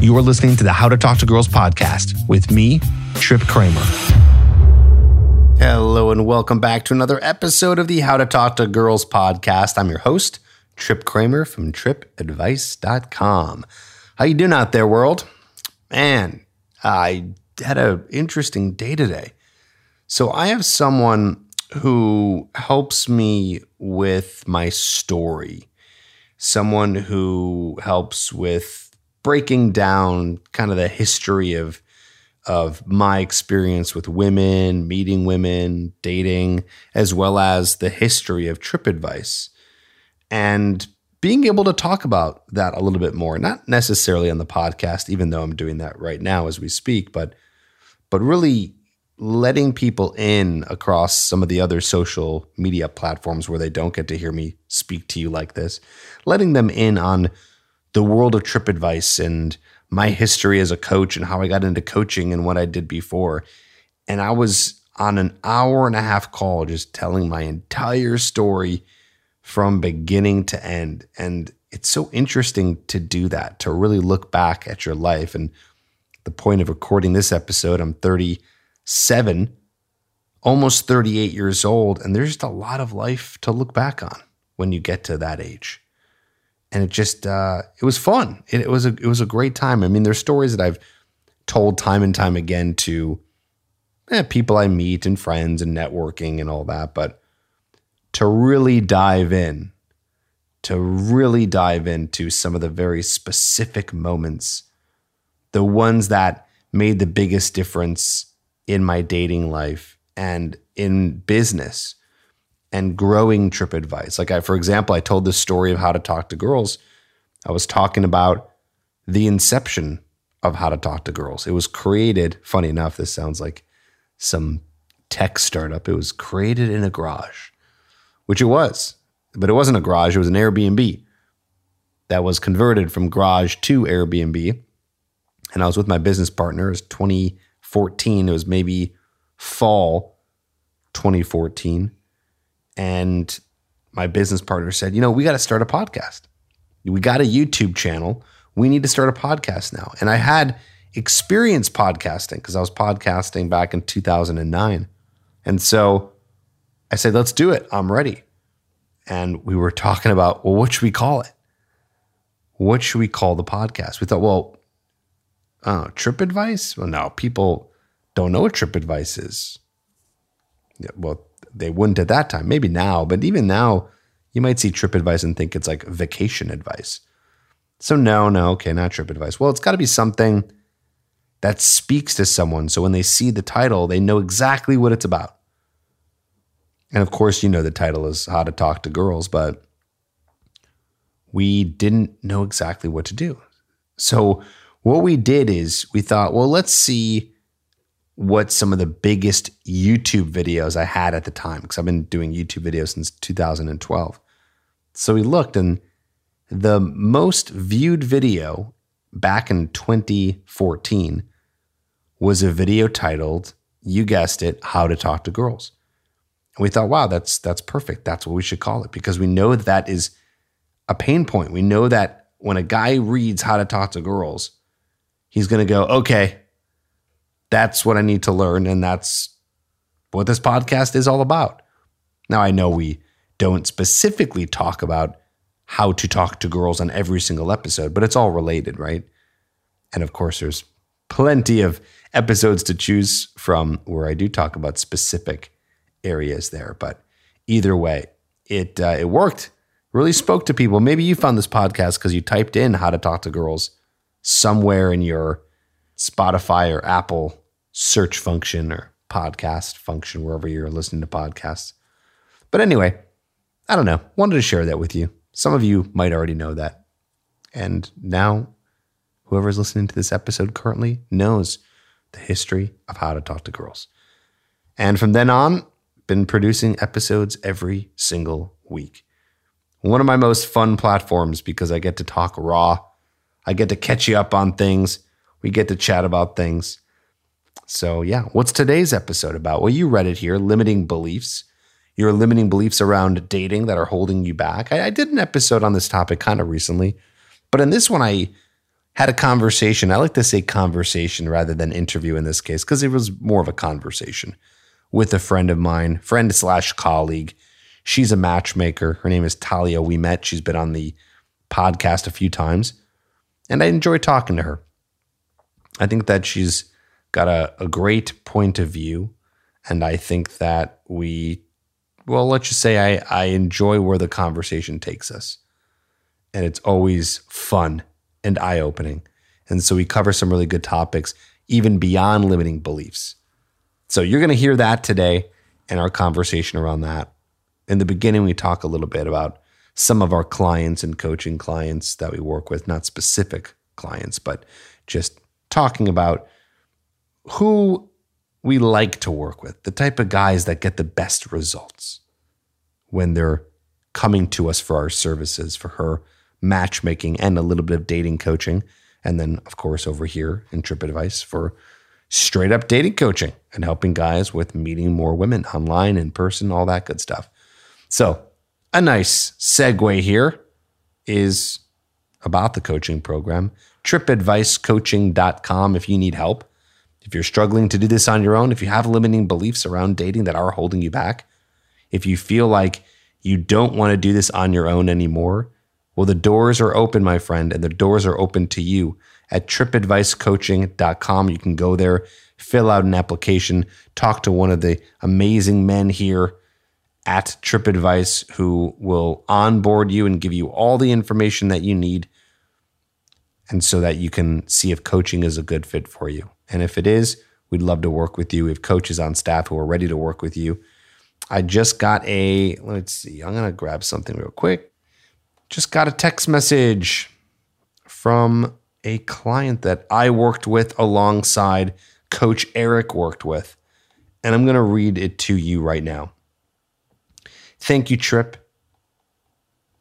You are listening to the How to Talk to Girls podcast with me, Trip Kramer. Hello, and welcome back to another episode of the How to Talk to Girls podcast. I'm your host, Trip Kramer from tripadvice.com. How you doing out there, world? Man, I had an interesting day today. So I have someone who helps me with my story, someone who helps with breaking down kind of the history of of my experience with women, meeting women, dating, as well as the history of TripAdvice. And being able to talk about that a little bit more, not necessarily on the podcast, even though I'm doing that right now as we speak, but but really letting people in across some of the other social media platforms where they don't get to hear me speak to you like this, letting them in on the world of TripAdvice and my history as a coach and how I got into coaching and what I did before. And I was on an hour and a half call just telling my entire story from beginning to end. And it's so interesting to do that, to really look back at your life. And the point of recording this episode, I'm 37, almost 38 years old. And there's just a lot of life to look back on when you get to that age and it just uh, it was fun. It, it, was a it was a great time. I mean, there's stories that I've told time and time again to eh, people I meet and friends and networking and all that, but to really dive in, to really dive into some of the very specific moments, the ones that made the biggest difference in my dating life and in business and growing TripAdvice. Like I, for example, I told this story of how to talk to girls. I was talking about the inception of how to talk to girls. It was created, funny enough, this sounds like some tech startup. It was created in a garage, which it was, but it wasn't a garage. It was an Airbnb that was converted from garage to Airbnb. And I was with my business partner. It was 2014. It was maybe fall 2014 and my business partner said, you know, we got to start a podcast. We got a YouTube channel. We need to start a podcast now. And I had experience podcasting because I was podcasting back in 2009. And so I said, let's do it. I'm ready. And we were talking about, well, what should we call it? What should we call the podcast? We thought, well, uh, Trip Advice. Well, no, people don't know what Trip Advice is. Yeah, well, they wouldn't at that time. Maybe now, but even now, you might see TripAdvice and think it's like vacation advice. So no, no, okay, not TripAdvice. Well, it's got to be something that speaks to someone. So when they see the title, they know exactly what it's about. And of course, you know the title is How to Talk to Girls, but we didn't know exactly what to do. So what we did is we thought, well, let's see what some of the biggest YouTube videos I had at the time, because I've been doing YouTube videos since 2012. So we looked, and the most viewed video back in 2014 was a video titled, you guessed it, How to Talk to Girls. And we thought, wow, that's that's perfect. That's what we should call it because we know that, that is a pain point. We know that when a guy reads How to Talk to Girls, he's going to go, okay, that's what I need to learn. And that's what this podcast is all about. Now, I know we don't specifically talk about how to talk to girls on every single episode, but it's all related, right? And of course, there's plenty of episodes to choose from where I do talk about specific areas there. But either way, it uh, it worked. Really spoke to people. Maybe you found this podcast because you typed in how to talk to girls somewhere in your Spotify or Apple search function or podcast function, wherever you're listening to podcasts. But anyway, I don't know. Wanted to share that with you. Some of you might already know that. And now, whoever's listening to this episode currently knows the history of how to talk to girls. And from then on, been producing episodes every single week. One of my most fun platforms because I get to talk raw. I get to catch you up on things. We get to chat about things. So, yeah, what's today's episode about? Well, you read it here limiting beliefs. Your limiting beliefs around dating that are holding you back. I, I did an episode on this topic kind of recently, but in this one, I had a conversation. I like to say conversation rather than interview in this case because it was more of a conversation with a friend of mine, friend slash colleague. She's a matchmaker. Her name is Talia. We met. She's been on the podcast a few times, and I enjoy talking to her. I think that she's got a, a great point of view, and I think that we, well, let's just say I, I enjoy where the conversation takes us, and it's always fun and eye opening. And so we cover some really good topics, even beyond limiting beliefs. So you're going to hear that today and our conversation around that. In the beginning, we talk a little bit about some of our clients and coaching clients that we work with, not specific clients, but just talking about who we like to work with, the type of guys that get the best results when they're coming to us for our services, for her matchmaking and a little bit of dating coaching. And then, of course, over here in Trip Advice for straight up dating coaching and helping guys with meeting more women online, in person, all that good stuff. So, a nice segue here is about the coaching program. TripAdviceCoaching.com if you need help. If you're struggling to do this on your own, if you have limiting beliefs around dating that are holding you back, if you feel like you don't want to do this on your own anymore, well, the doors are open, my friend, and the doors are open to you at tripadvicecoaching.com. You can go there, fill out an application, talk to one of the amazing men here at TripAdvice who will onboard you and give you all the information that you need. And so that you can see if coaching is a good fit for you. And if it is, we'd love to work with you. We have coaches on staff who are ready to work with you. I just got a, let's see, I'm going to grab something real quick. Just got a text message from a client that I worked with alongside Coach Eric worked with. And I'm going to read it to you right now. Thank you, Trip.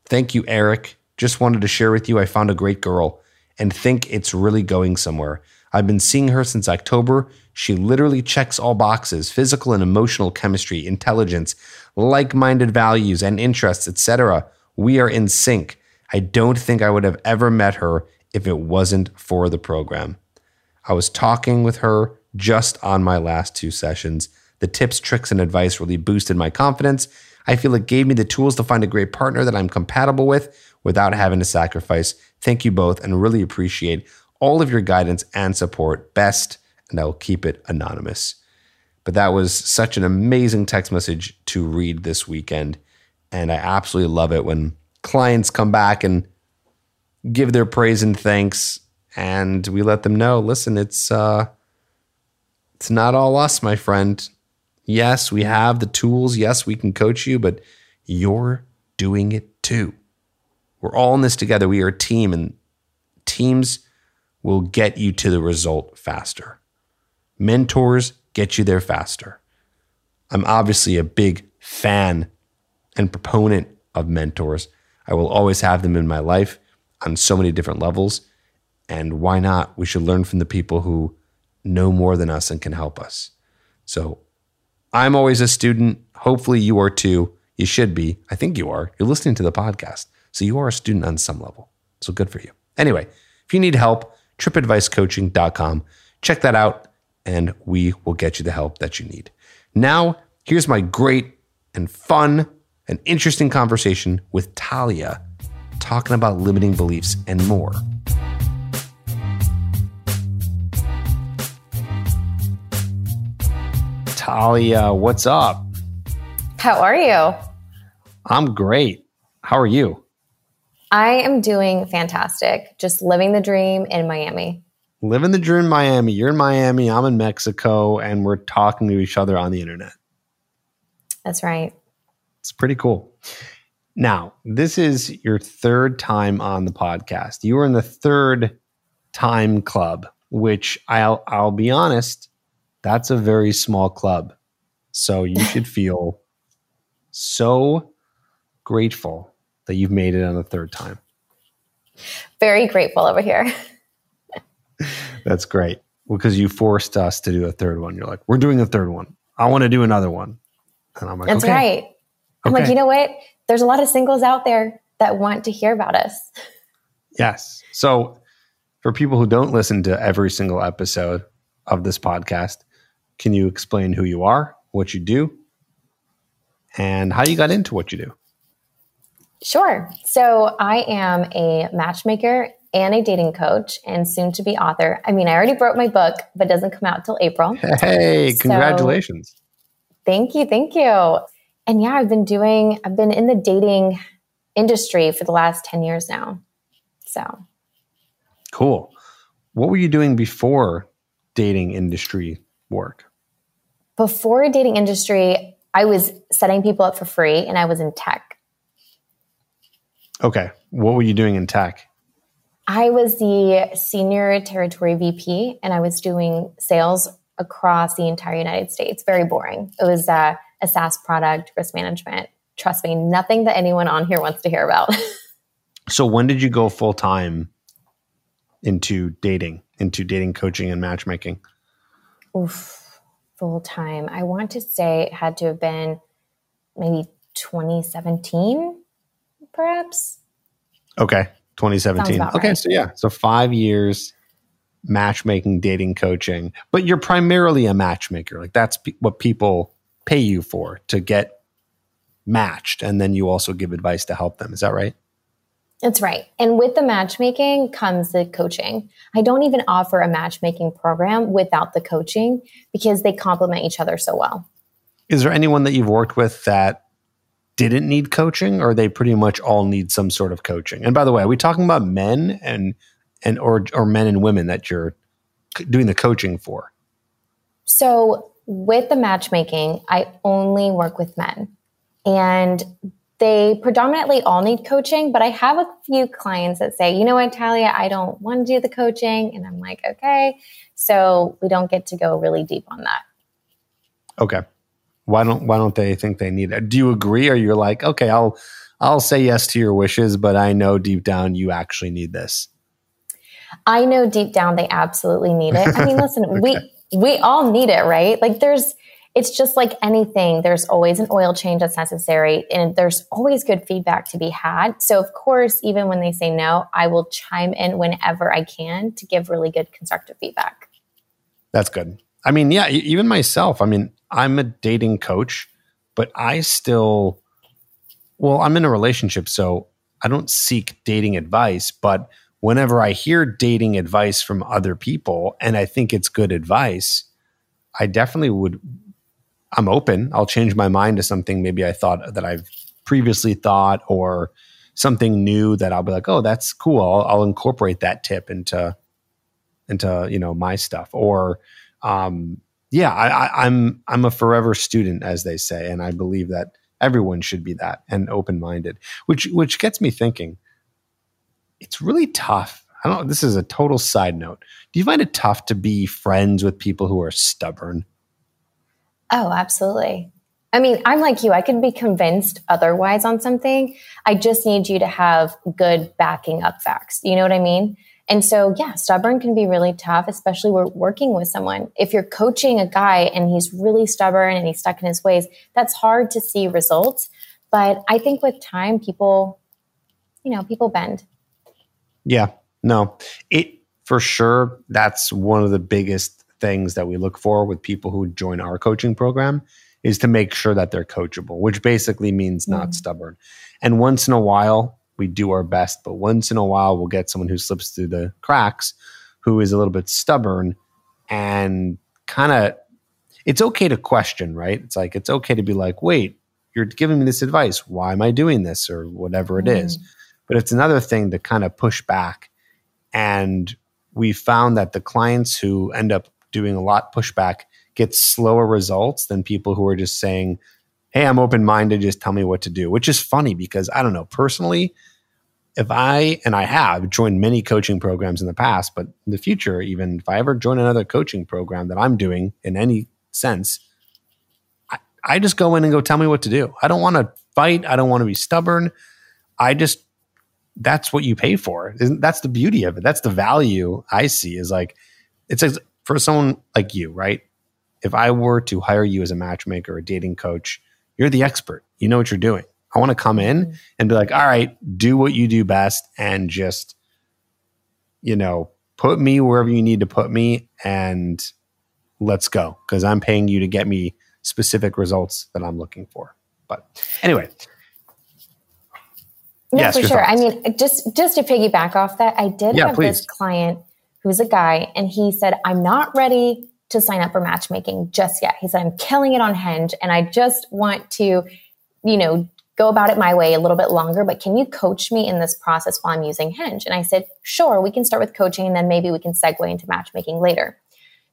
Thank you, Eric. Just wanted to share with you I found a great girl and think it's really going somewhere. I've been seeing her since October. She literally checks all boxes physical and emotional chemistry, intelligence, like minded values and interests, etc. We are in sync. I don't think I would have ever met her if it wasn't for the program. I was talking with her just on my last two sessions. The tips, tricks, and advice really boosted my confidence. I feel it gave me the tools to find a great partner that I'm compatible with without having to sacrifice. Thank you both and really appreciate all of your guidance and support. Best, and I will keep it anonymous. But that was such an amazing text message to read this weekend. And I absolutely love it when clients come back and give their praise and thanks and we let them know, listen, it's uh it's not all us, my friend. Yes, we have the tools. Yes, we can coach you, but you're doing it too. We're all in this together. We are a team and teams will get you to the result faster. Mentors get you there faster. I'm obviously a big fan and proponent of mentors. I will always have them in my life on so many different levels. And why not? We should learn from the people who know more than us and can help us. So I'm always a student. Hopefully you are too. You should be. I think you are. You're listening to the podcast. So you are a student on some level. So good for you. Anyway, if you need help, tripadvicecoaching.com. Check that out and we will get you the help that you need. Now, here's my great and fun and interesting conversation with Talia talking about limiting beliefs and more. Talia, what's up? How are you? I'm great. How are you? I am doing fantastic. Just living the dream in Miami. Living the dream in Miami. You're in Miami, I'm in Mexico, and we're talking to each other on the internet. That's right. It's pretty cool. Now, this is your third time on the podcast. You are in the third time club, which I'll I'll be honest, that's a very small club. So you should feel so grateful that you've made it on the third time. Very grateful over here. That's great. Because you forced us to do a third one. You're like, we're doing a third one. I want to do another one. And I'm like, That's okay. right. I'm like, you know what? There's a lot of singles out there that want to hear about us. Yes. So for people who don't listen to every single episode of this podcast, can you explain who you are, what you do, and how you got into what you do? Sure. So I am a matchmaker and a dating coach and soon to be author. I mean, I already wrote my book, but it doesn't come out till April. Hey, congratulations. Thank you. Thank you. And yeah, I've been doing, I've been in the dating industry for the last 10 years now. So cool. What were you doing before dating industry work? Before dating industry, I was setting people up for free and I was in tech. Okay. What were you doing in tech? I was the senior territory VP and I was doing sales across the entire United States. Very boring. It was uh, a SaaS product, risk management. Trust me, nothing that anyone on here wants to hear about. so, when did you go full time into dating, into dating coaching and matchmaking? Oof, full time. I want to say it had to have been maybe 2017, perhaps. Okay. 2017. Okay, right. so yeah, so five years matchmaking, dating, coaching, but you're primarily a matchmaker. Like that's pe- what people pay you for to get matched, and then you also give advice to help them. Is that right? That's right. And with the matchmaking comes the coaching. I don't even offer a matchmaking program without the coaching because they complement each other so well. Is there anyone that you've worked with that didn't need coaching or they pretty much all need some sort of coaching? And by the way are we talking about men and and or or men and women that you're doing the coaching for? So with the matchmaking i only work with men. And they predominantly all need coaching but i have a few clients that say you know what talia? I don't want to do the coaching. And i'm like okay. So we don't get to go really deep on that. Okay why don't why don't they think they need it? Do you agree or you're like, okay, I'll I'll say yes to your wishes, but I know deep down you actually need this? I know deep down they absolutely need it. I mean, listen, okay. we we all need it, right? Like there's it's just like anything. There's always an oil change that's necessary and there's always good feedback to be had. So of course, even when they say no, I will chime in whenever I can to give really good constructive feedback. That's good. I mean, yeah, even myself, I mean, I'm a dating coach, but I still, well, I'm in a relationship, so I don't seek dating advice. But whenever I hear dating advice from other people and I think it's good advice, I definitely would, I'm open. I'll change my mind to something maybe I thought that I've previously thought or something new that I'll be like, oh, that's cool. I'll, I'll incorporate that tip into, into, you know, my stuff. Or, um, yeah, I, I'm I'm a forever student, as they say, and I believe that everyone should be that and open minded. Which which gets me thinking. It's really tough. I don't. This is a total side note. Do you find it tough to be friends with people who are stubborn? Oh, absolutely. I mean, I'm like you. I could be convinced otherwise on something. I just need you to have good backing up facts. You know what I mean? And so, yeah, stubborn can be really tough, especially we're working with someone. If you're coaching a guy and he's really stubborn and he's stuck in his ways, that's hard to see results. But I think with time, people, you know, people bend. Yeah, no, it for sure. That's one of the biggest things that we look for with people who join our coaching program is to make sure that they're coachable, which basically means not mm. stubborn. And once in a while, we do our best. But once in a while, we'll get someone who slips through the cracks, who is a little bit stubborn and kind of. It's okay to question, right? It's like it's okay to be like, wait, you're giving me this advice. Why am I doing this, or whatever it mm. is? But it's another thing to kind of push back. And we found that the clients who end up doing a lot pushback get slower results than people who are just saying, Hey, I'm open minded, just tell me what to do, which is funny because I don't know, personally, if I, and I have joined many coaching programs in the past, but in the future, even if I ever join another coaching program that I'm doing in any sense, I, I just go in and go, tell me what to do. I don't want to fight. I don't want to be stubborn. I just, that's what you pay for. Isn't, that's the beauty of it. That's the value I see is like, it's a, for someone like you, right? If I were to hire you as a matchmaker or a dating coach, you're the expert. You know what you're doing. I want to come in mm-hmm. and be like, all right, do what you do best and just, you know, put me wherever you need to put me and let's go because I'm paying you to get me specific results that I'm looking for. But anyway. No, yes, for sure. Thoughts. I mean, just just to piggyback off that, I did yeah, have please. this client who's a guy, and he said, "I'm not ready to sign up for matchmaking just yet." He said, "I'm killing it on Hinge, and I just want to, you know, go about it my way a little bit longer. But can you coach me in this process while I'm using Hinge?" And I said, "Sure. We can start with coaching, and then maybe we can segue into matchmaking later."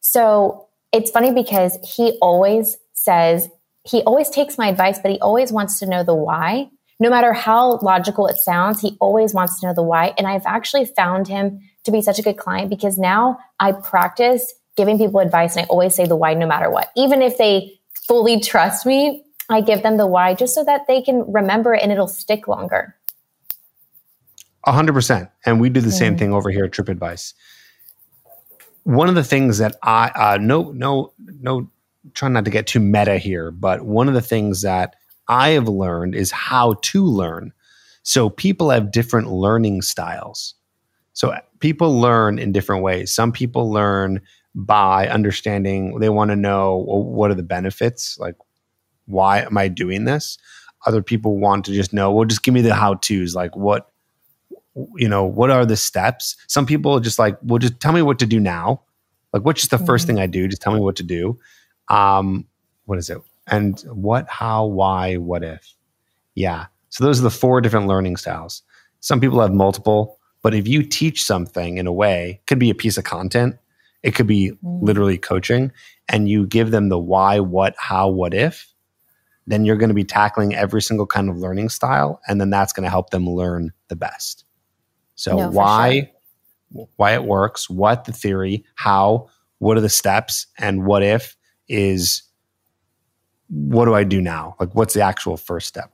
So it's funny because he always says he always takes my advice, but he always wants to know the why. No matter how logical it sounds, he always wants to know the why. And I've actually found him to be such a good client because now I practice giving people advice and I always say the why no matter what. Even if they fully trust me, I give them the why just so that they can remember it and it'll stick longer. A hundred percent. And we do the mm. same thing over here at Trip Advice. One of the things that I, uh, no, no, no trying not to get too meta here, but one of the things that I have learned is how to learn. So people have different learning styles. So people learn in different ways. Some people learn by understanding, they want to know well, what are the benefits? Like, why am I doing this? Other people want to just know, well, just give me the how to's. Like, what, you know, what are the steps? Some people just like, well, just tell me what to do now. Like, what's just the mm-hmm. first thing I do? Just tell me what to do. Um, what is it? And what, how, why, what if? Yeah. So those are the four different learning styles. Some people have multiple, but if you teach something in a way, it could be a piece of content, it could be mm. literally coaching, and you give them the why, what, how, what if, then you're going to be tackling every single kind of learning style, and then that's going to help them learn the best. So no, why, sure. why it works, what the theory, how, what are the steps, and what if is what do I do now? Like, what's the actual first step?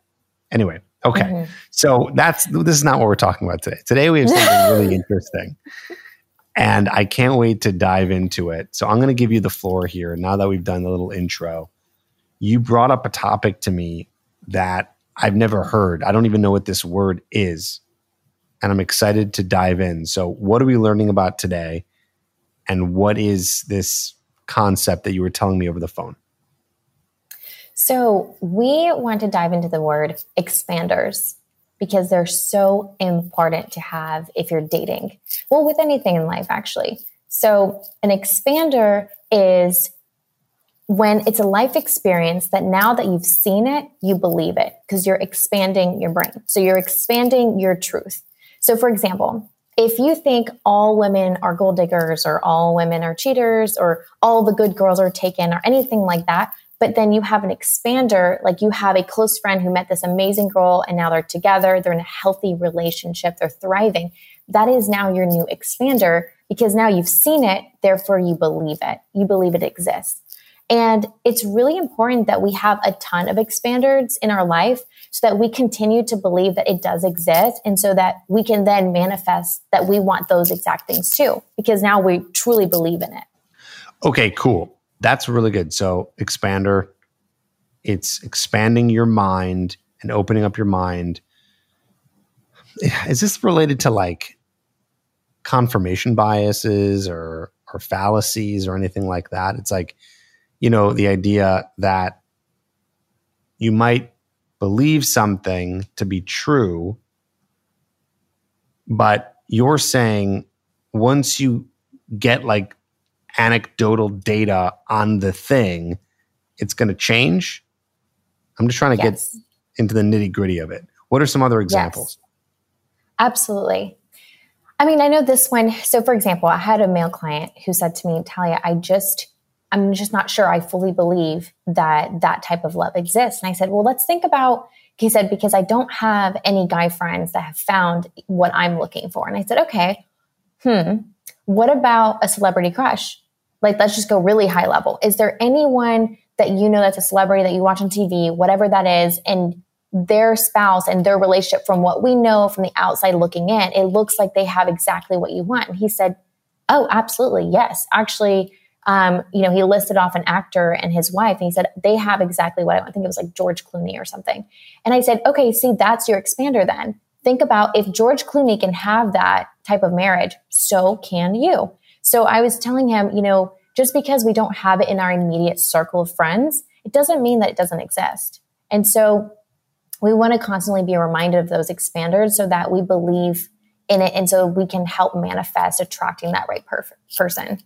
Anyway, okay. Mm-hmm. So that's this is not what we're talking about today. Today we have something really interesting. And I can't wait to dive into it. So I'm going to give you the floor here now that we've done the little intro. You brought up a topic to me that I've never heard. I don't even know what this word is. And I'm excited to dive in. So, what are we learning about today? And what is this concept that you were telling me over the phone? So, we want to dive into the word expanders because they're so important to have if you're dating. Well, with anything in life, actually. So, an expander is when it's a life experience that now that you've seen it, you believe it because you're expanding your brain. So, you're expanding your truth. So, for example, if you think all women are gold diggers or all women are cheaters or all the good girls are taken or anything like that, but then you have an expander, like you have a close friend who met this amazing girl and now they're together, they're in a healthy relationship, they're thriving. That is now your new expander because now you've seen it, therefore you believe it. You believe it exists. And it's really important that we have a ton of expanders in our life so that we continue to believe that it does exist and so that we can then manifest that we want those exact things too, because now we truly believe in it. Okay, cool. That's really good. So, expander, it's expanding your mind and opening up your mind. Is this related to like confirmation biases or or fallacies or anything like that? It's like you know, the idea that you might believe something to be true, but you're saying once you get like anecdotal data on the thing, it's going to change. I'm just trying to yes. get into the nitty gritty of it. What are some other examples? Yes. Absolutely. I mean, I know this one. So, for example, I had a male client who said to me, Talia, I just I'm just not sure I fully believe that that type of love exists. And I said, well, let's think about, he said, because I don't have any guy friends that have found what I'm looking for. And I said, okay, hmm, what about a celebrity crush? Like, let's just go really high level. Is there anyone that you know that's a celebrity that you watch on TV, whatever that is, and their spouse and their relationship, from what we know from the outside looking in, it looks like they have exactly what you want. And he said, oh, absolutely. Yes. Actually, um, you know, he listed off an actor and his wife, and he said they have exactly what I, want. I think it was like George Clooney or something. And I said, okay, see, that's your expander then. Think about if George Clooney can have that type of marriage, so can you. So I was telling him, you know, just because we don't have it in our immediate circle of friends, it doesn't mean that it doesn't exist. And so we want to constantly be reminded of those expanders so that we believe in it and so we can help manifest attracting that right perf- person.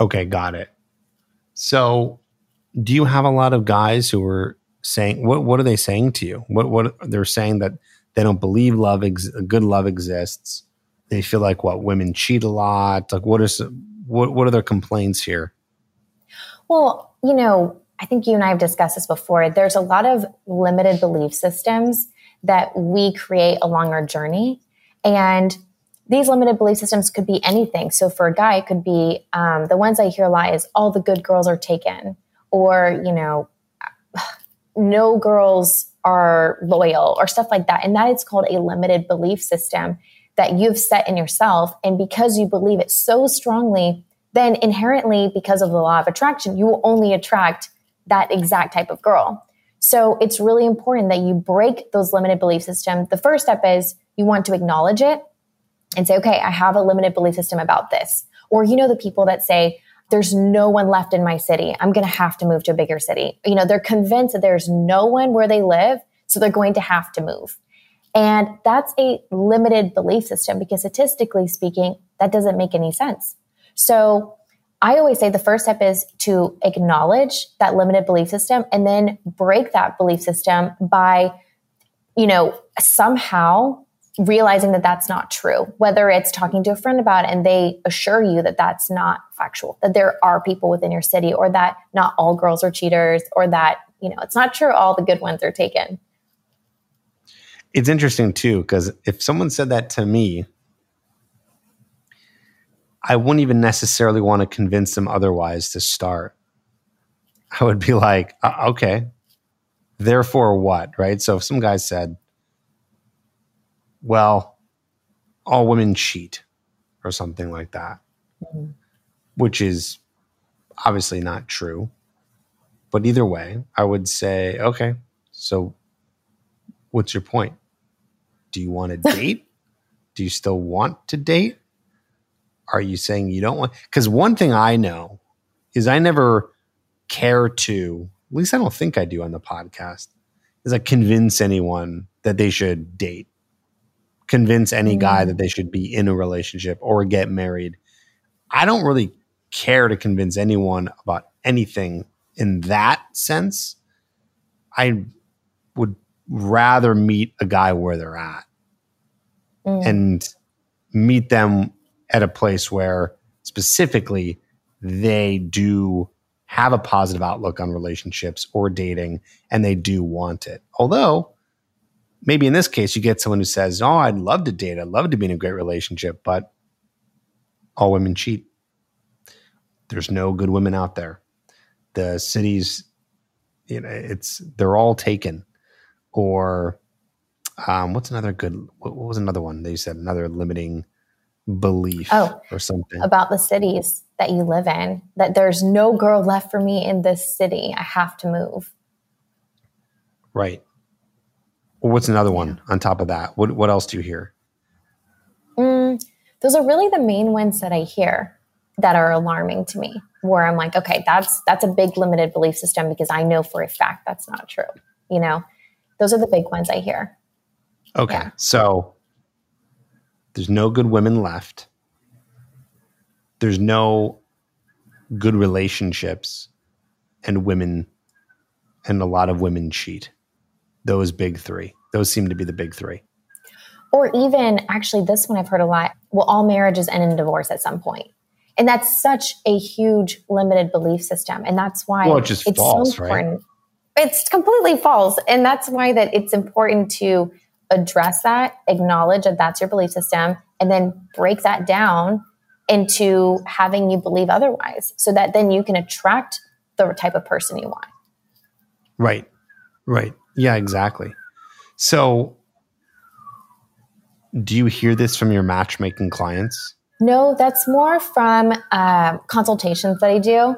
Okay, got it. So, do you have a lot of guys who are saying what what are they saying to you? What what they're saying that they don't believe love ex- good love exists. They feel like what women cheat a lot. Like what is what what are their complaints here? Well, you know, I think you and I have discussed this before. There's a lot of limited belief systems that we create along our journey. And these limited belief systems could be anything. So for a guy, it could be um, the ones I hear a lot is all the good girls are taken, or, you know, no girls are loyal, or stuff like that. And that is called a limited belief system that you've set in yourself. And because you believe it so strongly, then inherently, because of the law of attraction, you will only attract that exact type of girl. So it's really important that you break those limited belief system. The first step is you want to acknowledge it and say, okay, I have a limited belief system about this. Or, you know, the people that say, there's no one left in my city. I'm going to have to move to a bigger city. You know, they're convinced that there's no one where they live. So they're going to have to move. And that's a limited belief system because statistically speaking, that doesn't make any sense. So I always say the first step is to acknowledge that limited belief system and then break that belief system by, you know, somehow realizing that that's not true. Whether it's talking to a friend about it and they assure you that that's not factual, that there are people within your city or that not all girls are cheaters or that, you know, it's not true all the good ones are taken. It's interesting too, because if someone said that to me, I wouldn't even necessarily want to convince them otherwise to start. I would be like, uh, okay, therefore what? Right. So if some guy said, well, all women cheat or something like that, mm-hmm. which is obviously not true. But either way, I would say, okay, so what's your point? Do you want to date? Do you still want to date? are you saying you don't want? Because one thing I know is I never care to, at least I don't think I do on the podcast, is I convince anyone that they should date, convince any mm. guy that they should be in a relationship or get married. I don't really care to convince anyone about anything in that sense. I would rather meet a guy where they're at mm. and meet them at a place where specifically they do have a positive outlook on relationships or dating and they do want it. Although, maybe in this case, you get someone who says, Oh, I'd love to date, I'd love to be in a great relationship, but all women cheat. There's no good women out there. The cities, you know, it's they're all taken. Or um, what's another good? What, what was another one? They said another limiting belief oh, or something about the cities that you live in that there's no girl left for me in this city i have to move right well, what's another one on top of that what, what else do you hear mm, those are really the main ones that i hear that are alarming to me where i'm like okay that's that's a big limited belief system because i know for a fact that's not true you know those are the big ones i hear okay yeah. so there's no good women left. There's no good relationships, and women, and a lot of women cheat. Those big three. Those seem to be the big three. Or even, actually, this one I've heard a lot. Well, all marriages end in divorce at some point. And that's such a huge limited belief system. And that's why well, it's false, so important. Right? It's completely false. And that's why that it's important to address that, acknowledge that that's your belief system, and then break that down into having you believe otherwise so that then you can attract the type of person you want. Right. Right. Yeah, exactly. So, do you hear this from your matchmaking clients? No, that's more from uh, consultations that I do.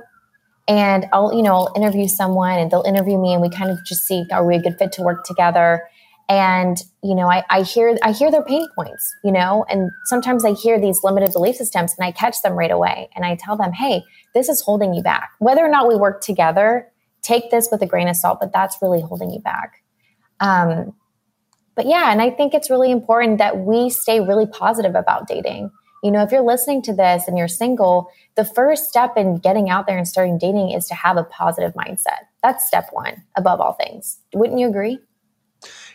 And I'll, you know, I'll interview someone and they'll interview me and we kind of just see are we a good fit to work together? and you know I, I hear i hear their pain points you know and sometimes i hear these limited belief systems and i catch them right away and i tell them hey this is holding you back whether or not we work together take this with a grain of salt but that's really holding you back. Um, but yeah and i think it's really important that we stay really positive about dating. You know if you're listening to this and you're single the first step in getting out there and starting dating is to have a positive mindset. That's step one above all things. Wouldn't you agree?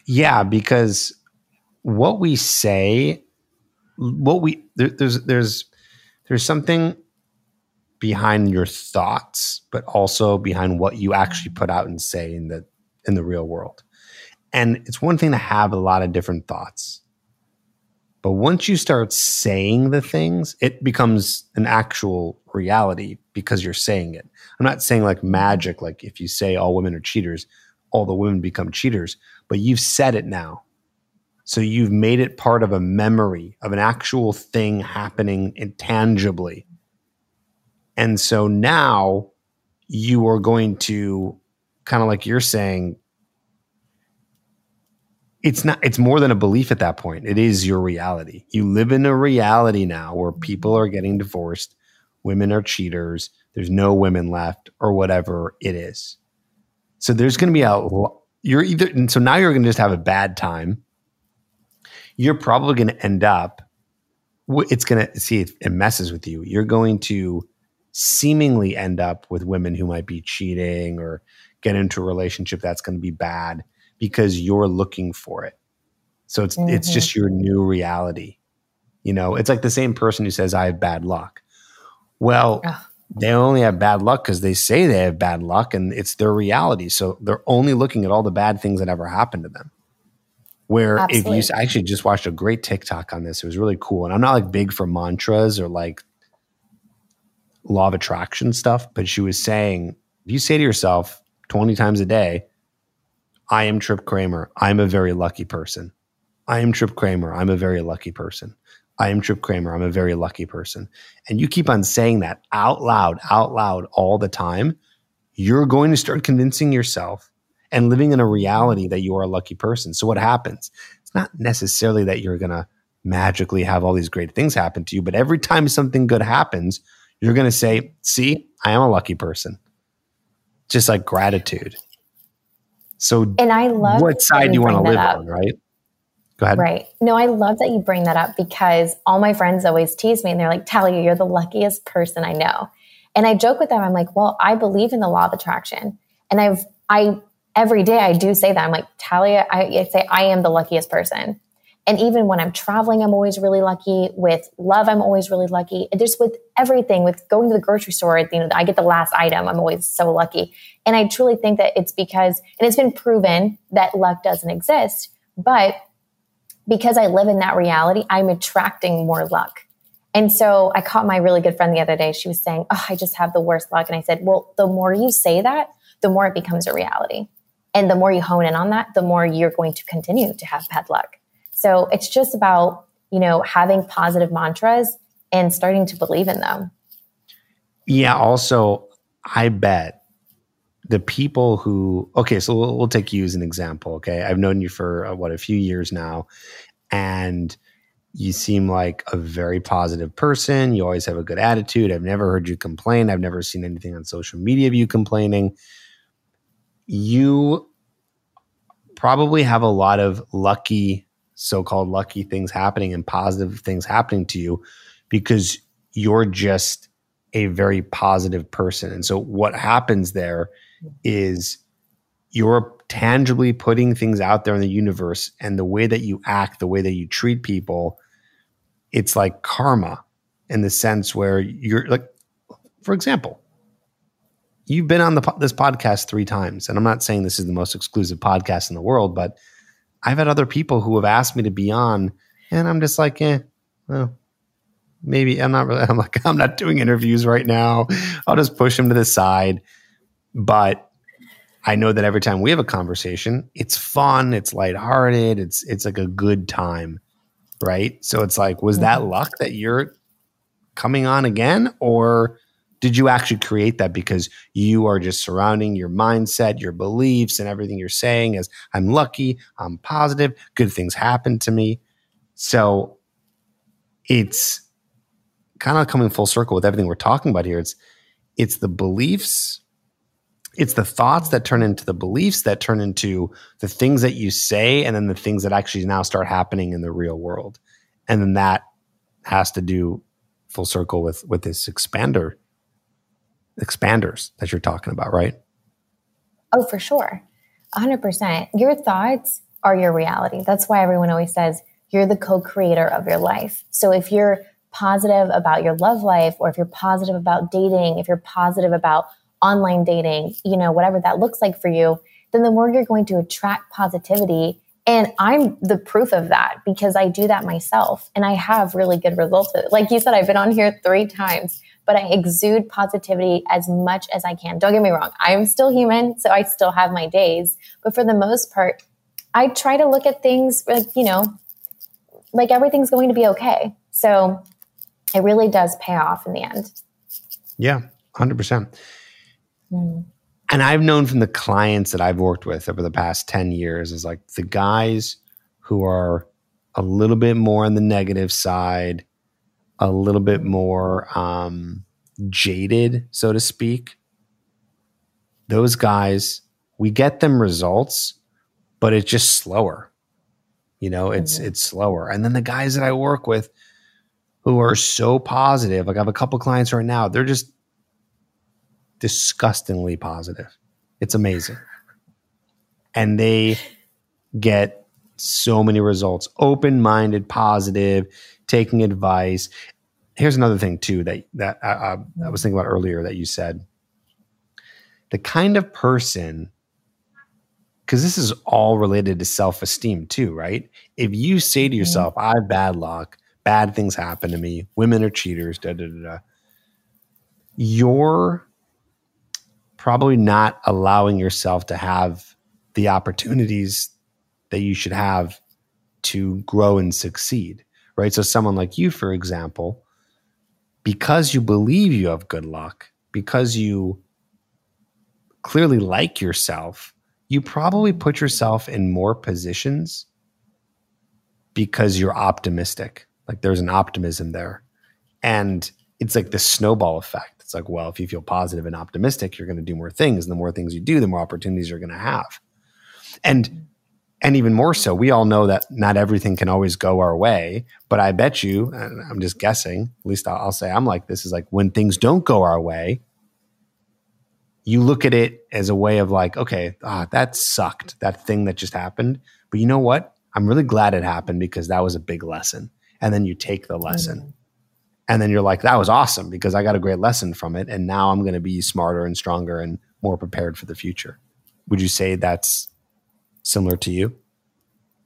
Yeah, because what we say, what we there, there's there's there's something behind your thoughts, but also behind what you actually put out and say in the in the real world. And it's one thing to have a lot of different thoughts. But once you start saying the things, it becomes an actual reality because you're saying it. I'm not saying like magic, like if you say all women are cheaters, all the women become cheaters but you've said it now. So you've made it part of a memory of an actual thing happening intangibly. And so now you are going to kind of like you're saying it's not it's more than a belief at that point. It is your reality. You live in a reality now where mm-hmm. people are getting divorced, women are cheaters, there's no women left or whatever it is. So there's going to be a you're either and so now you're going to just have a bad time you're probably going to end up it's going to see it, it messes with you you're going to seemingly end up with women who might be cheating or get into a relationship that's going to be bad because you're looking for it so it's mm-hmm. it's just your new reality you know it's like the same person who says i have bad luck well Ugh they only have bad luck because they say they have bad luck and it's their reality. So they're only looking at all the bad things that ever happened to them. Where Absolutely. if you I actually just watched a great TikTok on this, it was really cool. And I'm not like big for mantras or like law of attraction stuff, but she was saying, if you say to yourself 20 times a day, I am Trip Kramer, I'm a very lucky person. I am Trip Kramer, I'm a very lucky person. I am Trip Kramer. I'm a very lucky person. And you keep on saying that out loud, out loud all the time, you're going to start convincing yourself and living in a reality that you are a lucky person. So what happens? It's not necessarily that you're going to magically have all these great things happen to you, but every time something good happens, you're going to say, "See, I am a lucky person." Just like gratitude. So And I love what side do you want to live up. on, right? Go ahead. Right. No, I love that you bring that up because all my friends always tease me and they're like, Talia, you're the luckiest person I know. And I joke with them. I'm like, well, I believe in the law of attraction. And I've, I, every day I do say that. I'm like, Talia, I, I say I am the luckiest person. And even when I'm traveling, I'm always really lucky. With love, I'm always really lucky. Just with everything, with going to the grocery store, you know, I get the last item. I'm always so lucky. And I truly think that it's because, and it's been proven that luck doesn't exist, but because I live in that reality, I'm attracting more luck. And so I caught my really good friend the other day. She was saying, Oh, I just have the worst luck. And I said, Well, the more you say that, the more it becomes a reality. And the more you hone in on that, the more you're going to continue to have bad luck. So it's just about, you know, having positive mantras and starting to believe in them. Yeah. Also, I bet the people who okay so we'll, we'll, take you as an example okay i've known you for uh, what a few years now and you seem like a very positive person you always have a good attitude i've never heard you complain i've never seen anything on social media of you complaining you probably have a lot of lucky so-called lucky things happening and positive things happening to you because you're just a very positive person. And so what happens there is you're tangibly putting things out there in the universe and the way that you act, the way that you treat people, it's like karma in the sense where you're like, for example, you've been on the this podcast three times, and I'm not saying this is the most exclusive podcast in the world, but I've had other people who have asked me to be on, and I'm just like, eh, well, maybe I'm not really. I'm like, I'm not doing interviews right now. I'll just push them to the side. But I know that every time we have a conversation, it's fun, it's lighthearted, it's it's like a good time, right? So it's like, was that luck that you're coming on again, or did you actually create that because you are just surrounding your mindset, your beliefs, and everything you're saying as I'm lucky, I'm positive, good things happen to me. So it's kind of coming full circle with everything we're talking about here. It's it's the beliefs, it's the thoughts that turn into the beliefs that turn into the things that you say, and then the things that actually now start happening in the real world. And then that has to do full circle with with this expander expanders that you're talking about, right? Oh, for sure. 100%. Your thoughts are your reality. That's why everyone always says you're the co creator of your life. So if you're positive about your love life, or if you're positive about dating, if you're positive about online dating, you know, whatever that looks like for you, then the more you're going to attract positivity. And I'm the proof of that because I do that myself and I have really good results. Like you said, I've been on here three times but I exude positivity as much as I can. Don't get me wrong. I am still human, so I still have my days. But for the most part, I try to look at things like, you know, like everything's going to be okay. So it really does pay off in the end. Yeah, 100%. Mm. And I've known from the clients that I've worked with over the past 10 years is like the guys who are a little bit more on the negative side, a little bit more um, jaded, so to speak, those guys, we get them results, but it's just slower. You know, it's mm-hmm. it's slower. And then the guys that I work with who are so positive, like I have a couple clients right now, they're just disgustingly positive. It's amazing. And they get so many results open-minded positive taking advice. Here's another thing too that that I, I was thinking about earlier that you said. The kind of person, because this is all related to self-esteem too, right? If you say to mm-hmm. yourself, "I have bad luck, bad things happen to me, women are cheaters," da da da, da you're probably not allowing yourself to have the opportunities that you should have to grow and succeed right? So, someone like you, for example, because you believe you have good luck, because you clearly like yourself, you probably put yourself in more positions because you're optimistic. Like there's an optimism there. And it's like the snowball effect. It's like, well, if you feel positive and optimistic, you're going to do more things. And the more things you do, the more opportunities you're going to have. And and even more so, we all know that not everything can always go our way. But I bet you, and I'm just guessing, at least I'll, I'll say I'm like this is like when things don't go our way, you look at it as a way of like, okay, ah, that sucked, that thing that just happened. But you know what? I'm really glad it happened because that was a big lesson. And then you take the lesson. Mm-hmm. And then you're like, that was awesome because I got a great lesson from it. And now I'm going to be smarter and stronger and more prepared for the future. Would you say that's similar to you?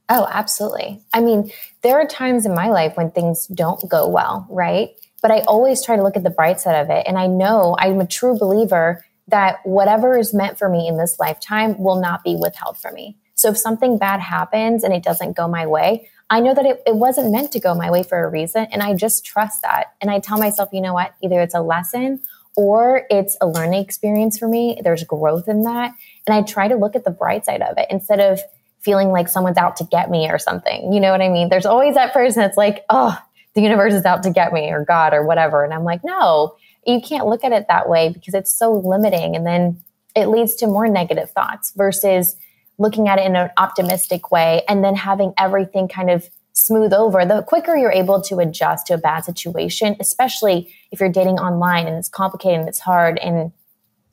Oh, absolutely. I mean, there are times in my life when things don't go well, right? But I always try to look at the bright side of it. And I know I'm a true believer that whatever is meant for me in this lifetime will not be withheld from me. So if something bad happens and it doesn't go my way, I know that it, it wasn't meant to go my way for a reason. And I just trust that. And I tell myself, you know what? Either it's a lesson or it's a learning experience for me. There's growth in that. And I try to look at the bright side of it instead of feeling like someone's out to get me or something. You know what I mean? There's always that person that's like, oh, the universe is out to get me or God or whatever. And I'm like, no, you can't look at it that way because it's so limiting. And then it leads to more negative thoughts versus looking at it in an optimistic way and then having everything kind of smooth over, the quicker you're able to adjust to a bad situation, especially if you're dating online and it's complicated and it's hard and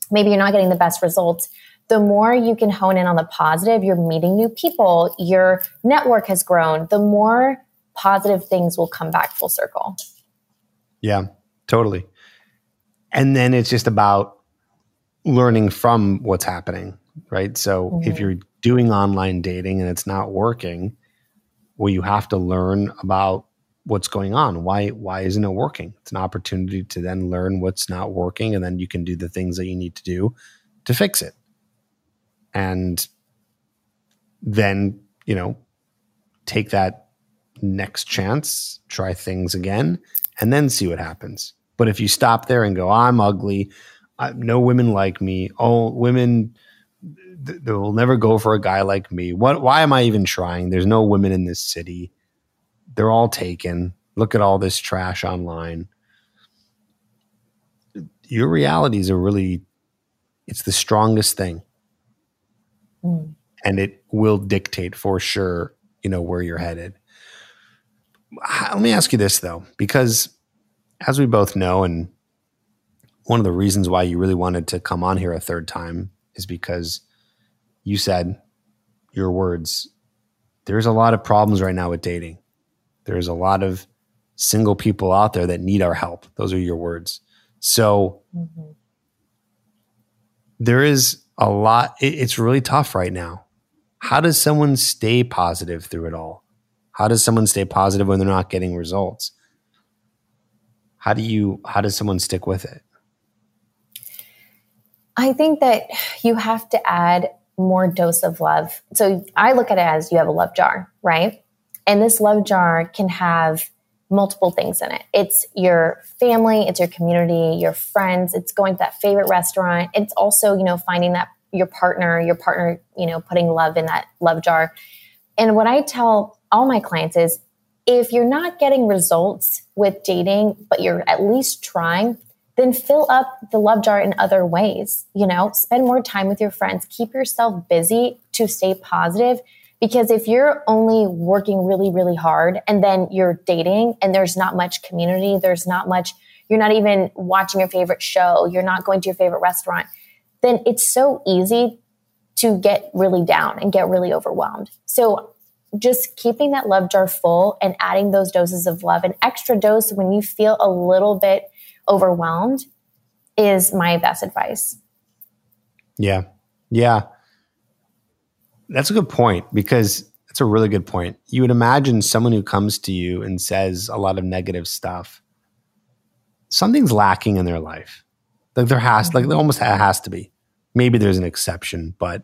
maybe you're not getting the best results. The more you can hone in on the positive, you're meeting new people, your network has grown, the more positive things will come back full circle. Yeah, totally. And then it's just about learning from what's happening, right? So mm-hmm. if you're doing online dating and it's not working, well, you have to learn about what's going on. Why why isn't it working? It's an opportunity to then learn what's not working, and then you can do the things that you need to do to fix it. And then, you know, take that next chance, try things again, and then see what happens. But if you stop there and go, I'm ugly, I, no women like me. Oh, women they will never go for a guy like me. What? Why am I even trying? There's no women in this city. They're all taken. Look at all this trash online. Your realities are really, it's the strongest thing. Mm. And it will dictate for sure, you know, where you're headed. Let me ask you this though, because as we both know, and one of the reasons why you really wanted to come on here a third time is because you said your words there's a lot of problems right now with dating. There's a lot of single people out there that need our help. Those are your words. So mm-hmm. there is a lot it, it's really tough right now. How does someone stay positive through it all? How does someone stay positive when they're not getting results? How do you how does someone stick with it? I think that you have to add more dose of love. So I look at it as you have a love jar, right? And this love jar can have multiple things in it. It's your family, it's your community, your friends, it's going to that favorite restaurant. It's also, you know, finding that your partner, your partner, you know, putting love in that love jar. And what I tell all my clients is if you're not getting results with dating, but you're at least trying, then fill up the love jar in other ways. You know, spend more time with your friends, keep yourself busy to stay positive. Because if you're only working really, really hard and then you're dating and there's not much community, there's not much, you're not even watching your favorite show, you're not going to your favorite restaurant, then it's so easy to get really down and get really overwhelmed. So just keeping that love jar full and adding those doses of love, an extra dose when you feel a little bit overwhelmed is my best advice. Yeah. Yeah. That's a good point because that's a really good point. You would imagine someone who comes to you and says a lot of negative stuff, something's lacking in their life. Like there has, like there almost has to be. Maybe there's an exception, but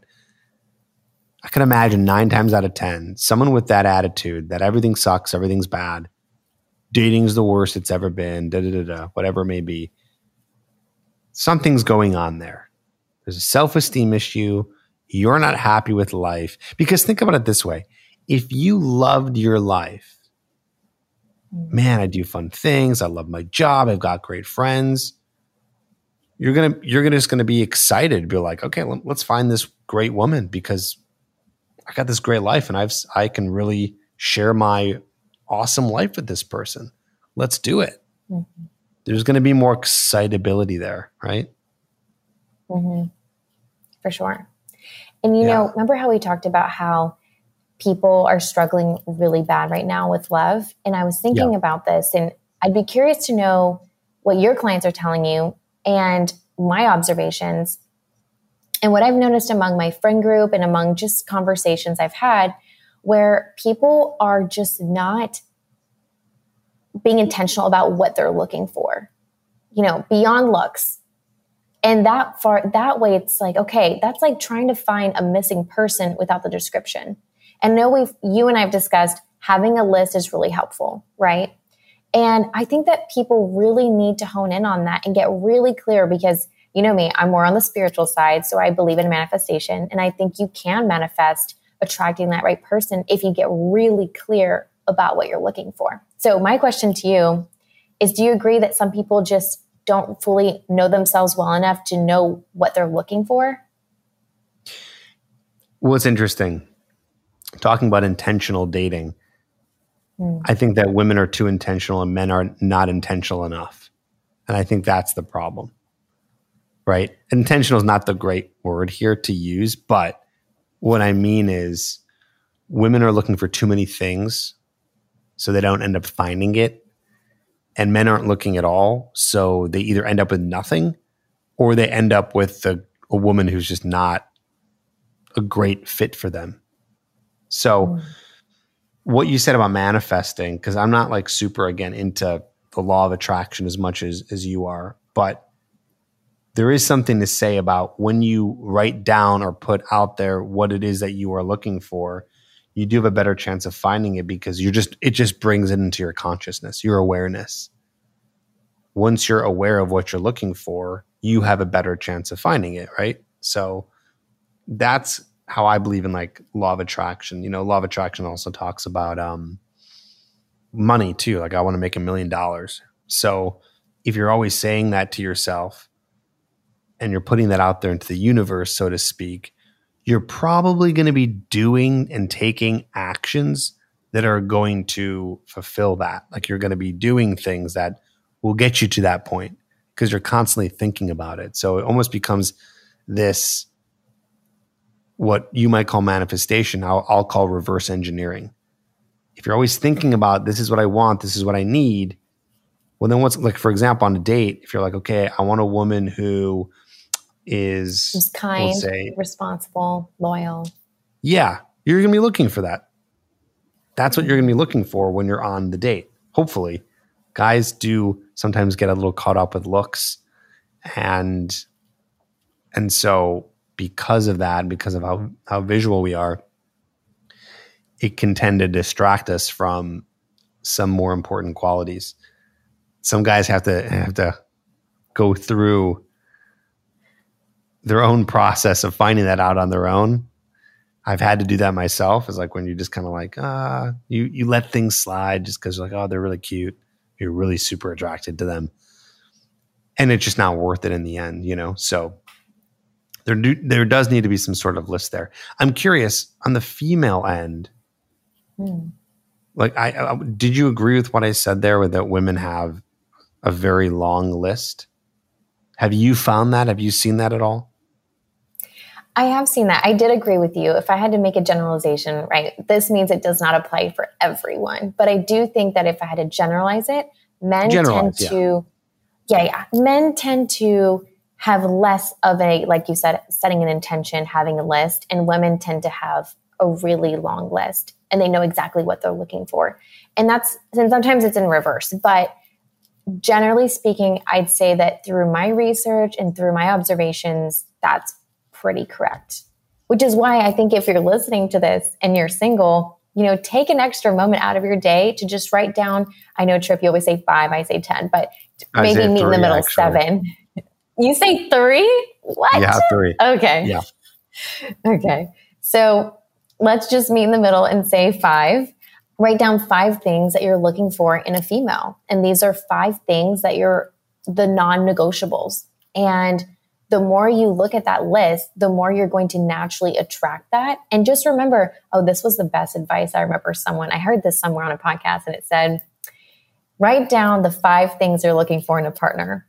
I can imagine nine times out of 10, someone with that attitude that everything sucks, everything's bad, dating's the worst it's ever been, da da da da, whatever it may be. Something's going on there. There's a self esteem issue. You're not happy with life. Because think about it this way if you loved your life, man, I do fun things. I love my job. I've got great friends. You're gonna, you're gonna just gonna be excited. Be like, okay, let's find this great woman because I got this great life, and I've, I can really share my awesome life with this person. Let's do it. Mm-hmm. There's going to be more excitability there, right? Mm-hmm. For sure. And you yeah. know, remember how we talked about how people are struggling really bad right now with love? And I was thinking yeah. about this, and I'd be curious to know what your clients are telling you and my observations. And what I've noticed among my friend group and among just conversations I've had where people are just not being intentional about what they're looking for, you know, beyond looks. And that far, that way, it's like, okay, that's like trying to find a missing person without the description. And know we've, you and I have discussed having a list is really helpful, right? And I think that people really need to hone in on that and get really clear because you know me, I'm more on the spiritual side. So I believe in manifestation. And I think you can manifest attracting that right person if you get really clear about what you're looking for. So, my question to you is Do you agree that some people just don't fully know themselves well enough to know what they're looking for? What's interesting, talking about intentional dating, mm. I think that women are too intentional and men are not intentional enough. And I think that's the problem, right? Intentional is not the great word here to use, but what I mean is women are looking for too many things, so they don't end up finding it. And men aren't looking at all, so they either end up with nothing or they end up with a, a woman who's just not a great fit for them. So, mm. what you said about manifesting, because I'm not like super again into the law of attraction as much as as you are, but there is something to say about when you write down or put out there what it is that you are looking for you do have a better chance of finding it because you're just it just brings it into your consciousness your awareness once you're aware of what you're looking for, you have a better chance of finding it, right? So that's how I believe in like law of attraction. You know, law of attraction also talks about um, money too. Like I want to make a million dollars. So if you're always saying that to yourself and you're putting that out there into the universe, so to speak, you're probably going to be doing and taking actions that are going to fulfill that. Like you're going to be doing things that will get you to that point because you're constantly thinking about it. So it almost becomes this what you might call manifestation. I'll, I'll call reverse engineering. If you're always thinking about this is what I want, this is what I need, well, then what's like, for example, on a date, if you're like, okay, I want a woman who is Who's kind, we'll say, responsible, loyal. Yeah, you're going to be looking for that. That's what mm-hmm. you're going to be looking for when you're on the date. Hopefully, guys do sometimes get a little caught up with looks, and and so because of that, because of how how visual we are, it can tend to distract us from some more important qualities some guys have to have to go through their own process of finding that out on their own. I've had to do that myself. It's like when you're just kind of like, ah, you you let things slide just because you're like, oh, they're really cute. You're really super attracted to them, and it's just not worth it in the end, you know. So there do, there does need to be some sort of list there. I'm curious on the female end. Hmm. Like, I, I did you agree with what I said there? With that women have a very long list. Have you found that? Have you seen that at all? I have seen that. I did agree with you. If I had to make a generalization, right, this means it does not apply for everyone. But I do think that if I had to generalize it, men generalize, tend to, yeah. yeah, yeah, men tend to have less of a, like you said, setting an intention, having a list, and women tend to have a really long list and they know exactly what they're looking for. And that's, and sometimes it's in reverse, but generally speaking, I'd say that through my research and through my observations, that's pretty correct. Which is why I think if you're listening to this and you're single, you know, take an extra moment out of your day to just write down. I know Trip, you always say five, I say 10, but maybe meet three, in the middle, actually. seven. You say three? What? Yeah, three. Okay. Yeah. Okay. So let's just meet in the middle and say five write down five things that you're looking for in a female. And these are five things that you're the non negotiables. And the more you look at that list, the more you're going to naturally attract that. And just remember, oh, this was the best advice. I remember someone, I heard this somewhere on a podcast and it said, write down the five things you're looking for in a partner.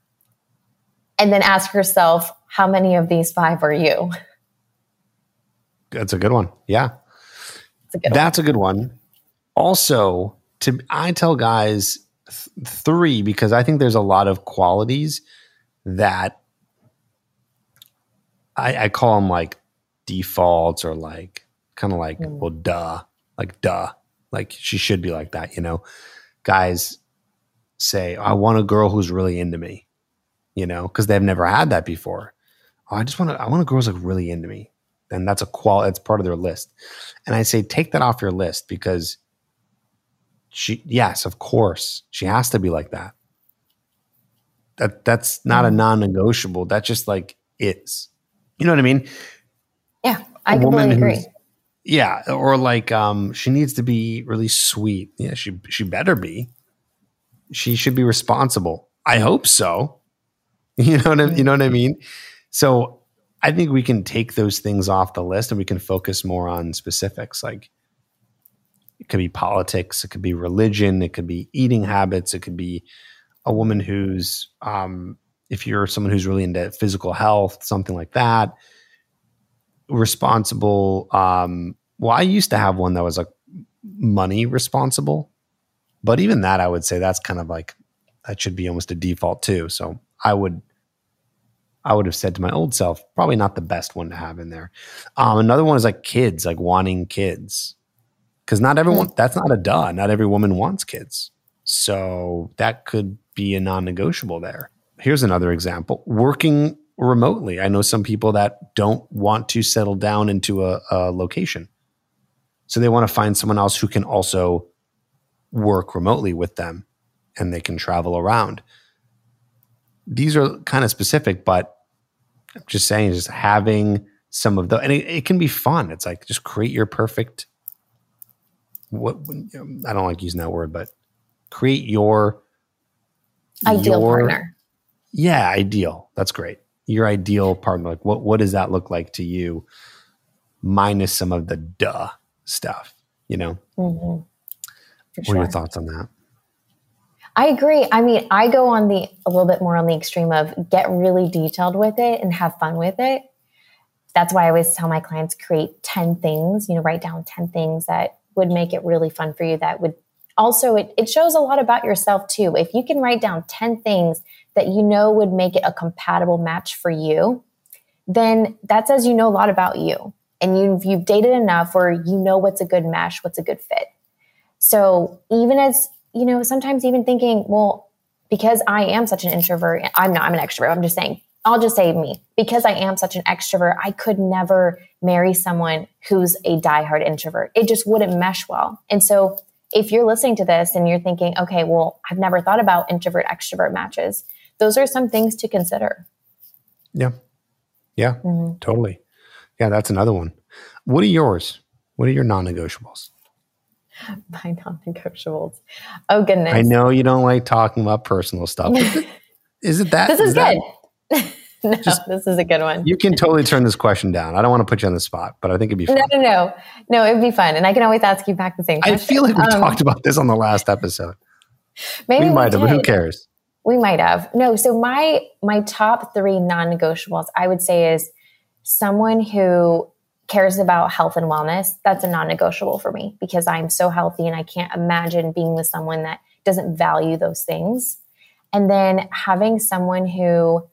And then ask yourself, how many of these five are you? That's a good one. Yeah. That's a good That's one. a good one also to i tell guys th- three because i think there's a lot of qualities that i, I call them like defaults or like kind of like mm. well duh like duh like she should be like that you know? Guys say i want a girl who's really into me you know? Because they've never had that before. Oh, i just want to i want a girl who's like really into me. And that's a qual that's part of their list. And i say take that off your list because she yes of course she has to be like that. That that's not a mm-hmm. non-negotiable. That just like is you know what i mean? Yeah i a completely agree. Yeah or like um she needs to be really sweet. Yeah she she better be. She should be responsible. I hope so. You know what I, you know what i mean? So i think we can take those things off the list and we can focus more on specifics like it could be politics, it could be religion, it could be eating habits, it could be a woman who's, um, if you're someone who's really into physical health, something like that. Responsible. Um, well, I used to have one that was like money responsible, but even that, I would say that's kind of like that should be almost a default too. So I would I would have said to my old self, probably not the best one to have in there. Um, another one is like kids, like wanting kids because not everyone that's not a duh not every woman wants kids so that could be a non-negotiable there here's another example working remotely i know some people that don't want to settle down into a, a location so they want to find someone else who can also work remotely with them and they can travel around these are kind of specific, but I'm just saying, just having some of the, and it, it can be fun. It's like just create your perfect. What I don't like using that word, but create your ideal your, partner. Yeah, ideal. That's great. Your ideal partner. Like, what what does that look like to you? Minus some of the duh stuff. You know. Mm-hmm. What sure. are your thoughts on that? I agree. I mean, I go on the a little bit more on the extreme of get really detailed with it and have fun with it. That's why I always tell my clients create 10 things, you know, write down 10 things that would make it really fun for you that would also it, it shows a lot about yourself too. If you can write down 10 things that you know would make it a compatible match for you, then that says you know a lot about you and you've, you've dated enough where you know what's a good mesh, what's a good fit. So even as you know, sometimes even thinking, well, because I am such an introvert, I'm not, I'm an extrovert. I'm just saying, I'll just say me. Because I am such an extrovert, I could never marry someone who's a diehard introvert. It just wouldn't mesh well. And so if you're listening to this and you're thinking, okay, well, I've never thought about introvert extrovert matches, those are some things to consider. Yeah. Yeah, mm-hmm. totally. Yeah, that's another one. What are yours? What are your non negotiables? my non-negotiables. Oh goodness. I know you don't like talking about personal stuff. is it that? This is, is good. That, no, just, this is a good one. You can totally turn this question down. I don't want to put you on the spot, but I think it'd be fun. No, no, no. No, it'd be fun. And I can always ask you back the same question. I feel like we um, talked about this on the last episode. Maybe we, we might have, but who cares? We might have. No, so my my top three non-negotiables I would say is someone who cares about health and wellness, that's a non negotiable for me because I'm so healthy and I can't imagine being with someone that doesn't value those things. And then having someone who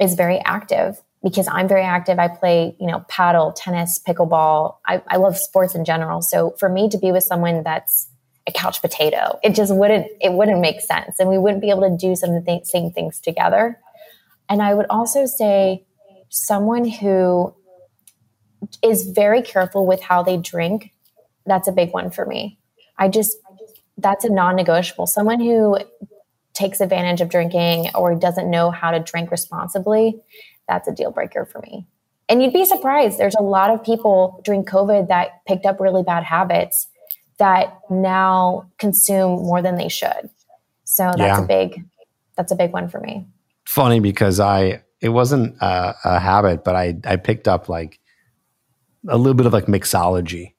is very active because I'm very active. I play, you know, paddle, tennis, pickleball. I, I love sports in general. So for me to be with someone that's a couch potato, it just wouldn't, it wouldn't make sense. And we wouldn't be able to do some of the same things together. And I would also say someone who is very careful with how they drink, that's a big one for me. I just, that's a non negotiable. Someone who takes advantage of drinking or doesn't know how to drink responsibly, that's a deal breaker for me. And you'd be surprised. There's a lot of people during COVID that picked up really bad habits that now consume more than they should. So that's yeah. a big, that's a big one for me. Funny because I, it wasn't a, a habit, but I, I picked up like a little bit of like mixology.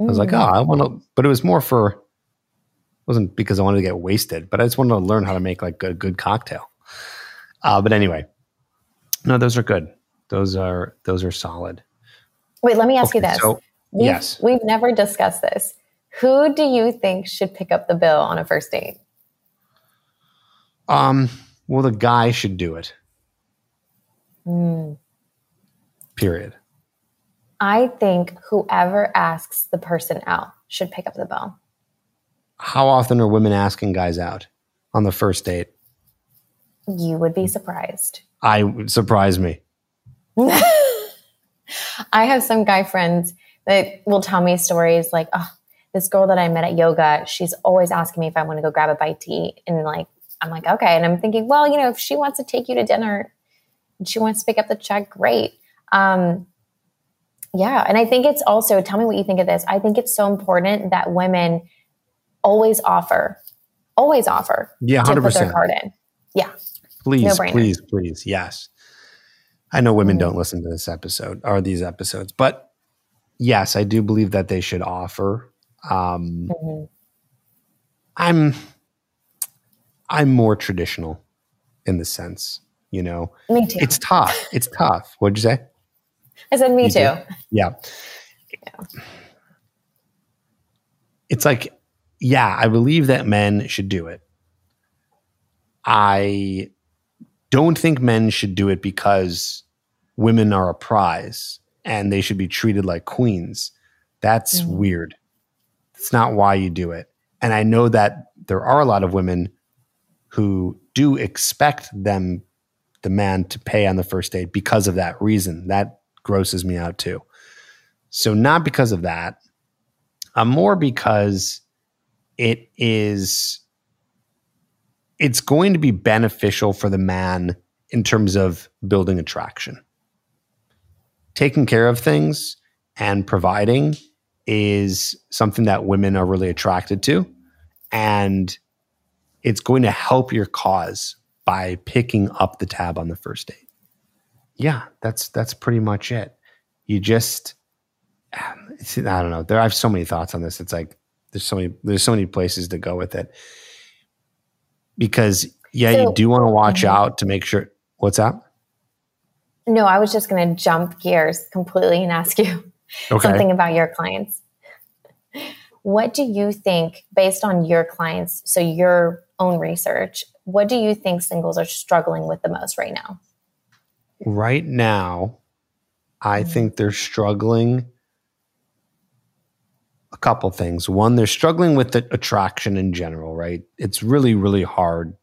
Mm. I was like, oh, I want to, but it was more for, wasn't because I wanted to get wasted, but I just wanted to learn how to make like a good cocktail. Uh, but anyway, no, those are good. Those are those are solid. Wait, let me ask okay, you this. So, we've, yes, we've never discussed this. Who do you think should pick up the bill on a first date? Um. Well, the guy should do it. Mm. Period. I think whoever asks the person out should pick up the bill. How often are women asking guys out on the first date? You would be surprised. I would surprise me. I have some guy friends that will tell me stories like, oh, this girl that I met at yoga, she's always asking me if I want to go grab a bite to eat. And like, I'm like, okay. And I'm thinking, well, you know, if she wants to take you to dinner and she wants to pick up the check, great. Um, yeah. And I think it's also, tell me what you think of this. I think it's so important that women always offer, always offer. Yeah, 100%. To put their card in. Yeah. Please, no please, please. Yes. I know women mm-hmm. don't listen to this episode or these episodes, but yes, I do believe that they should offer. Um, mm-hmm. I'm, I'm more traditional in the sense, you know, Me too. it's tough. It's tough. What'd you say? I said, me you too. Yeah. yeah. It's like, yeah, I believe that men should do it. I don't think men should do it because women are a prize and they should be treated like queens. That's mm-hmm. weird. It's not why you do it. And I know that there are a lot of women who do expect them, the man, to pay on the first date because of that reason. That grosses me out too. So not because of that, uh, more because it is it's going to be beneficial for the man in terms of building attraction. Taking care of things and providing is something that women are really attracted to. And it's going to help your cause by picking up the tab on the first date. Yeah, that's that's pretty much it. You just I don't know. There I have so many thoughts on this. It's like there's so many there's so many places to go with it. Because yeah, so, you do want to watch mm-hmm. out to make sure what's that? No, I was just going to jump gears completely and ask you okay. something about your clients. What do you think, based on your clients, so your own research, what do you think singles are struggling with the most right now? Right now, I mm-hmm. think they're struggling a couple things. One, they're struggling with the attraction in general, right? It's really, really hard,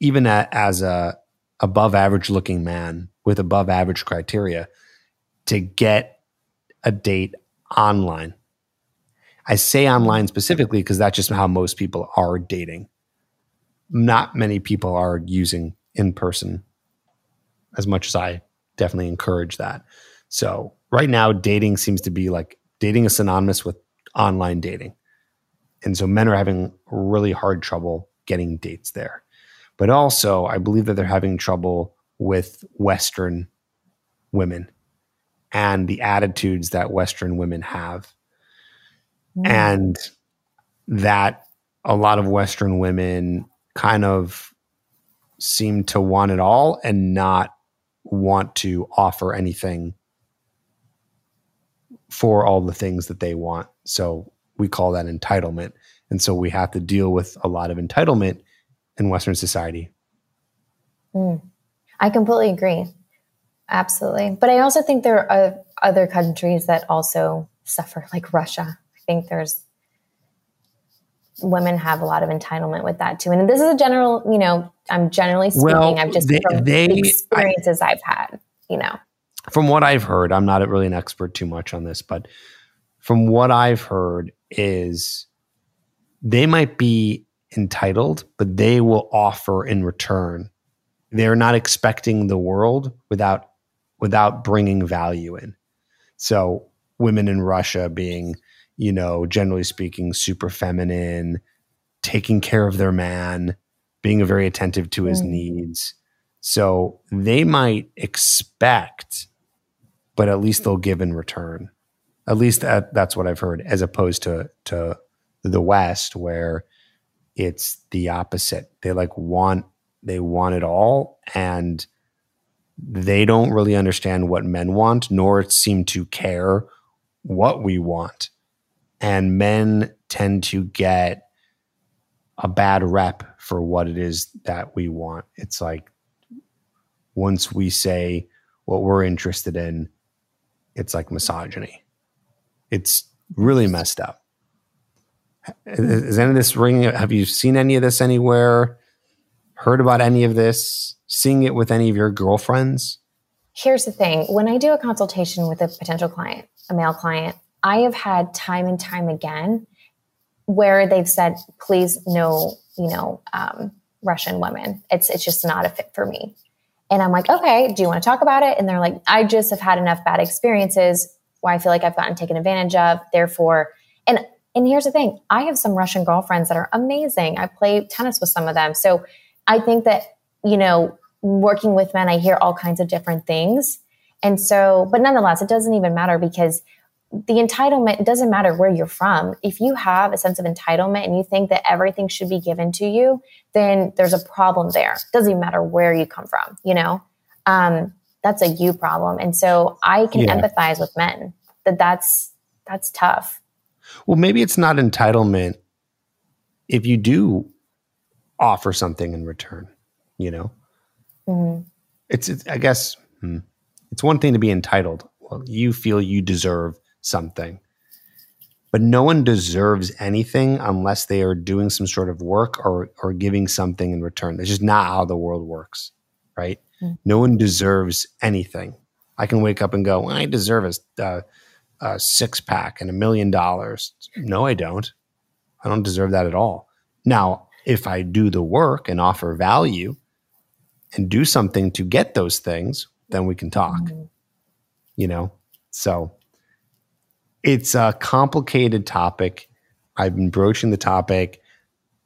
even as a above average looking man with above average criteria, to get a date online. I say online specifically because that's just how most people are dating. Not many people are using in person as much as I definitely encourage that. So, right now, dating seems to be like dating is synonymous with online dating. And so men are having really hard trouble getting dates there. But also, I believe that they're having trouble with Western women and the attitudes that Western women have. Mm. And that a lot of Western women kind of seem to want it all and not want to offer anything for all the things that they want. So we call that entitlement. And so we have to deal with a lot of entitlement in Western society. Mm. I completely agree. Absolutely. But I also think there are other countries that also suffer, like Russia. I think there's women have a lot of entitlement with that too. And this is a general, you know, I'm generally speaking, well, I've just they, from they, experiences I, I've had, you know. From what I've heard, I'm not really an expert too much on this, but from what I've heard is they might be entitled, but they will offer in return. They're not expecting the world without without bringing value in. So women in Russia being, you know, generally speaking, super feminine, taking care of their man, being very attentive to his mm. needs. So they might expect, but at least they'll give in return. At least that, that's what I've heard, as opposed to to the West, where it's the opposite. They like want they want it all and they don't really understand what men want nor seem to care what we want. And men tend to get a bad rep for what it is that we want. It's like once we say what we're interested in, it's like misogyny. It's really messed up. Is any of this ringing? Have you seen any of this anywhere? Heard about any of this? Seeing it with any of your girlfriends? Here's the thing when I do a consultation with a potential client, a male client, I have had time and time again where they've said, please, no, you know, um, Russian women. It's, it's just not a fit for me. And I'm like, okay, do you want to talk about it? And they're like, I just have had enough bad experiences where I feel like I've gotten taken advantage of. Therefore, and and here's the thing I have some Russian girlfriends that are amazing. I play tennis with some of them. So I think that, you know, working with men, I hear all kinds of different things. And so, but nonetheless, it doesn't even matter because the entitlement, doesn't matter where you're from. If you have a sense of entitlement and you think that everything should be given to you, then there's a problem there. It doesn't even matter where you come from, you know? Um, that's a you problem. And so I can yeah. empathize with men that that's, that's tough. Well, maybe it's not entitlement if you do offer something in return, you know? Mm-hmm. It's, it's, I guess, hmm, it's one thing to be entitled. Well, you feel you deserve something, but no one deserves anything unless they are doing some sort of work or, or giving something in return. That's just not how the world works, right? Mm-hmm. No one deserves anything. I can wake up and go, well, I deserve a, uh, a six pack and a million dollars. No, I don't. I don't deserve that at all. Now, if I do the work and offer value and do something to get those things, then we can talk. Mm-hmm. You know? So it's a complicated topic. I've been broaching the topic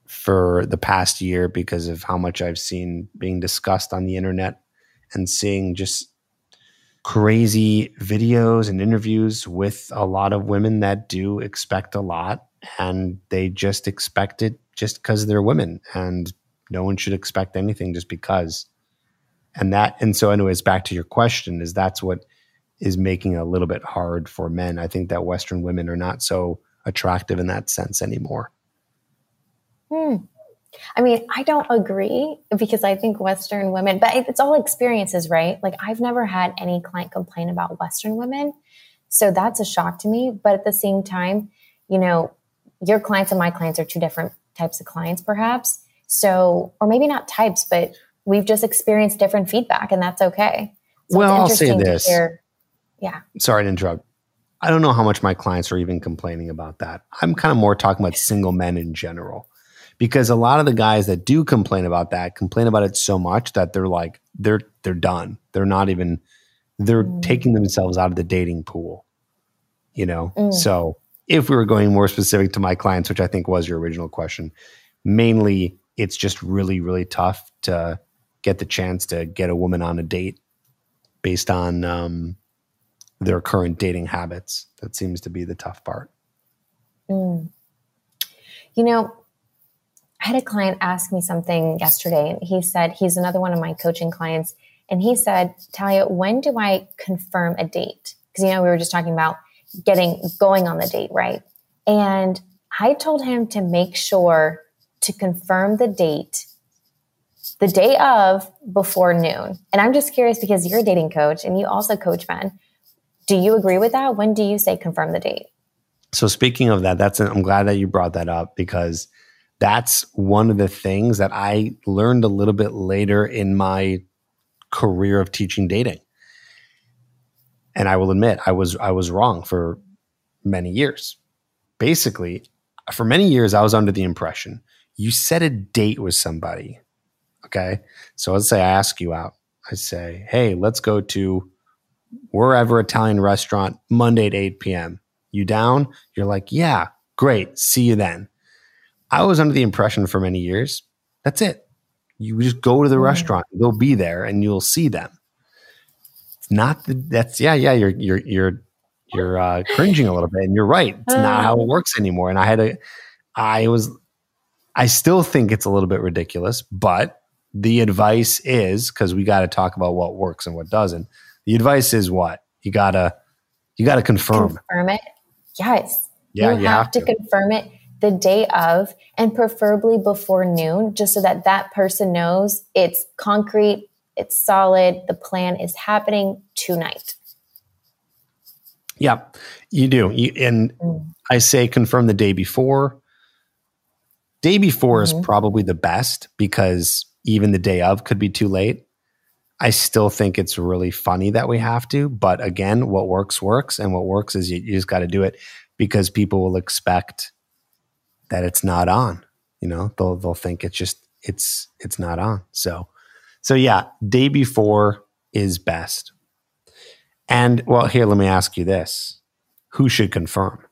for the past year because of how much I've seen being discussed on the internet and seeing just crazy videos and interviews with a lot of women that do expect a lot and they just expect it just because they're women and no one should expect anything just because and that and so anyways back to your question is that's what is making it a little bit hard for men i think that western women are not so attractive in that sense anymore hmm. I mean, I don't agree because I think Western women, but it's all experiences, right? Like, I've never had any client complain about Western women. So that's a shock to me. But at the same time, you know, your clients and my clients are two different types of clients, perhaps. So, or maybe not types, but we've just experienced different feedback, and that's okay. So well, I'll say this. Yeah. Sorry to interrupt. I don't know how much my clients are even complaining about that. I'm kind of more talking about single men in general because a lot of the guys that do complain about that complain about it so much that they're like they're they're done. They're not even they're mm. taking themselves out of the dating pool. You know? Mm. So, if we were going more specific to my clients, which I think was your original question, mainly it's just really really tough to get the chance to get a woman on a date based on um, their current dating habits. That seems to be the tough part. Mm. You know, I had a client ask me something yesterday, he said he's another one of my coaching clients. And he said, Talia, when do I confirm a date? Because, you know, we were just talking about getting going on the date, right? And I told him to make sure to confirm the date the day of before noon. And I'm just curious because you're a dating coach and you also coach men. Do you agree with that? When do you say confirm the date? So speaking of that, that's I'm glad that you brought that up because that's one of the things that I learned a little bit later in my career of teaching dating. And I will admit I was I was wrong for many years. Basically, for many years I was under the impression you set a date with somebody. Okay? So let's say I ask you out. I say, "Hey, let's go to wherever Italian restaurant Monday at 8 p.m. You down?" You're like, "Yeah, great. See you then." I was under the impression for many years that's it. You just go to the mm. restaurant, they'll be there, and you'll see them. Not the, that's yeah yeah you're you're you're you're uh, cringing a little bit, and you're right. It's not how it works anymore. And I had a I was I still think it's a little bit ridiculous, but the advice is because we got to talk about what works and what doesn't. The advice is what you gotta you gotta confirm confirm it. Yes, yeah, you, you have, have to confirm it the day of and preferably before noon, just so that that person knows it's concrete, it's solid, the plan is happening tonight. Yeah, you do. You, and mm. I say confirm the day before. Day before mm-hmm. is probably the best because even the day of could be too late. I still think it's really funny that we have to, but again, what works works, and what works is you, you just got to do it because people will expect that it's not on. You know, they'll they'll think it's just it's it's not on. So so yeah, day before is best. And well, here let me ask you this. Who should confirm?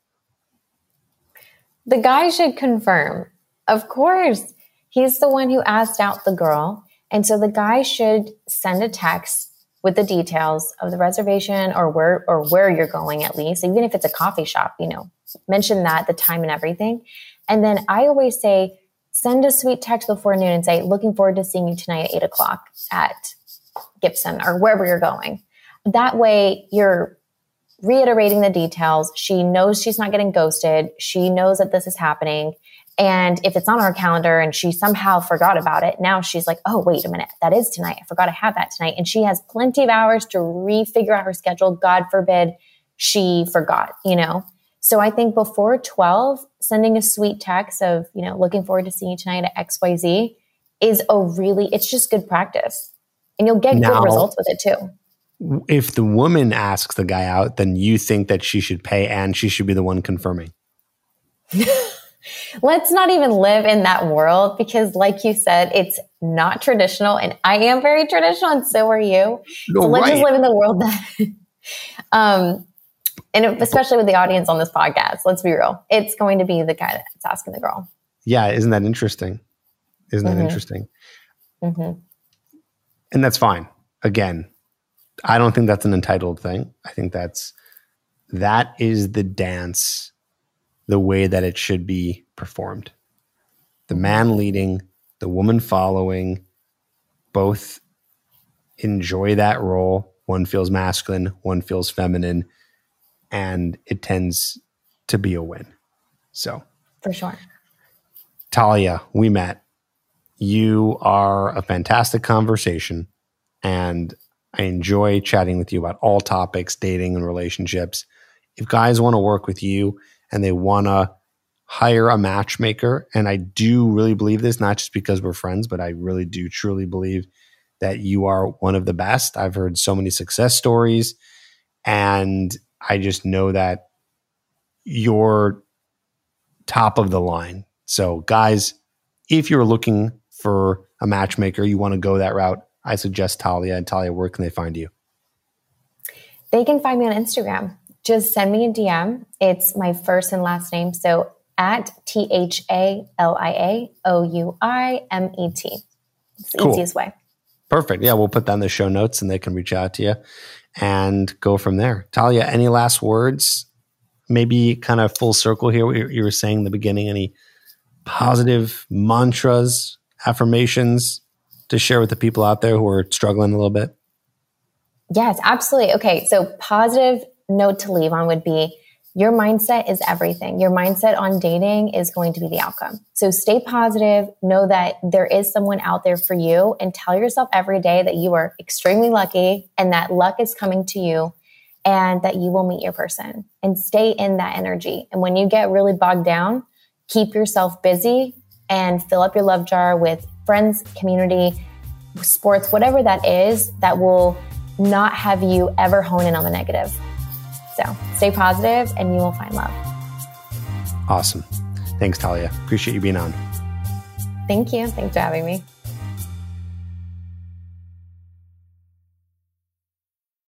The guy should confirm. Of course. He's the one who asked out the girl. And so the guy should send a text with the details of the reservation or where or where you're going at least even if it's a coffee shop you know mention that the time and everything and then I always say, send a sweet text before noon and say, looking forward to seeing you tonight at eight o'clock at Gibson or wherever you're going. That way you're reiterating the details. She knows she's not getting ghosted. She knows that this is happening. And if it's on her calendar and she somehow forgot about it, now she's like, oh, wait a minute, that is tonight. I forgot I have that tonight. And she has plenty of hours to refigure out her schedule. God forbid she forgot, you know? So I think before 12, sending a sweet text of, you know, looking forward to seeing you tonight at XYZ is a really, it's just good practice. And you'll get now, good results with it too. If the woman asks the guy out, then you think that she should pay and she should be the one confirming. Let's not even live in that world because, like you said, it's not traditional. And I am very traditional, and so are you. No, so let's right. just live in the world that, um, and especially with the audience on this podcast, let's be real. It's going to be the guy that's asking the girl. Yeah, isn't that interesting? Isn't that Mhm. interesting? hmm And that's fine. Again, I don't think that's an entitled thing. I think that's that is the dance the way that it should be performed. The man leading, the woman following, both enjoy that role. One feels masculine, one feels feminine, and it tends to be a win. So, For sure. Thalia, we met. You are a fantastic conversation, and I enjoy chatting with you about all topics, dating and relationships. If guys want to work with you and they want to hire a matchmaker, and I do really believe this, not just because we're friends, but I really do truly believe that you are one of the best. I've heard so many success stories, and I just know that you're top of the line. So, guys, if you're looking for a matchmaker, you want to go that route, I suggest Thalia. And Thalia, where can they find you? They can find me on Instagram. Just send me a DM. It's my first and last name. So at T H A L I A O U I M E T. It's the Cool. easiest way. Perfect. Yeah, we'll put that in the show notes and they can reach out to you and go from there. Thalia, any last words? Maybe kind of full circle here. you were saying in the beginning, any positive mantras, affirmations to share with the people out there who are struggling a little bit? Yes, absolutely. Okay, so positive note to leave on would be your mindset is everything. Your mindset on dating is going to be the outcome. So stay positive, know that there is someone out there for you, and tell yourself every day that you are extremely lucky and that luck is coming to you and that you will meet your person and stay in that energy. And when you get really bogged down, keep yourself busy and fill up your love jar with friends, community, sports, whatever that is that will not have you ever hone in on the negative. So stay positive and you will find love. Awesome. Thanks, Thalia. Appreciate you being on. Thank you. Thanks for having me.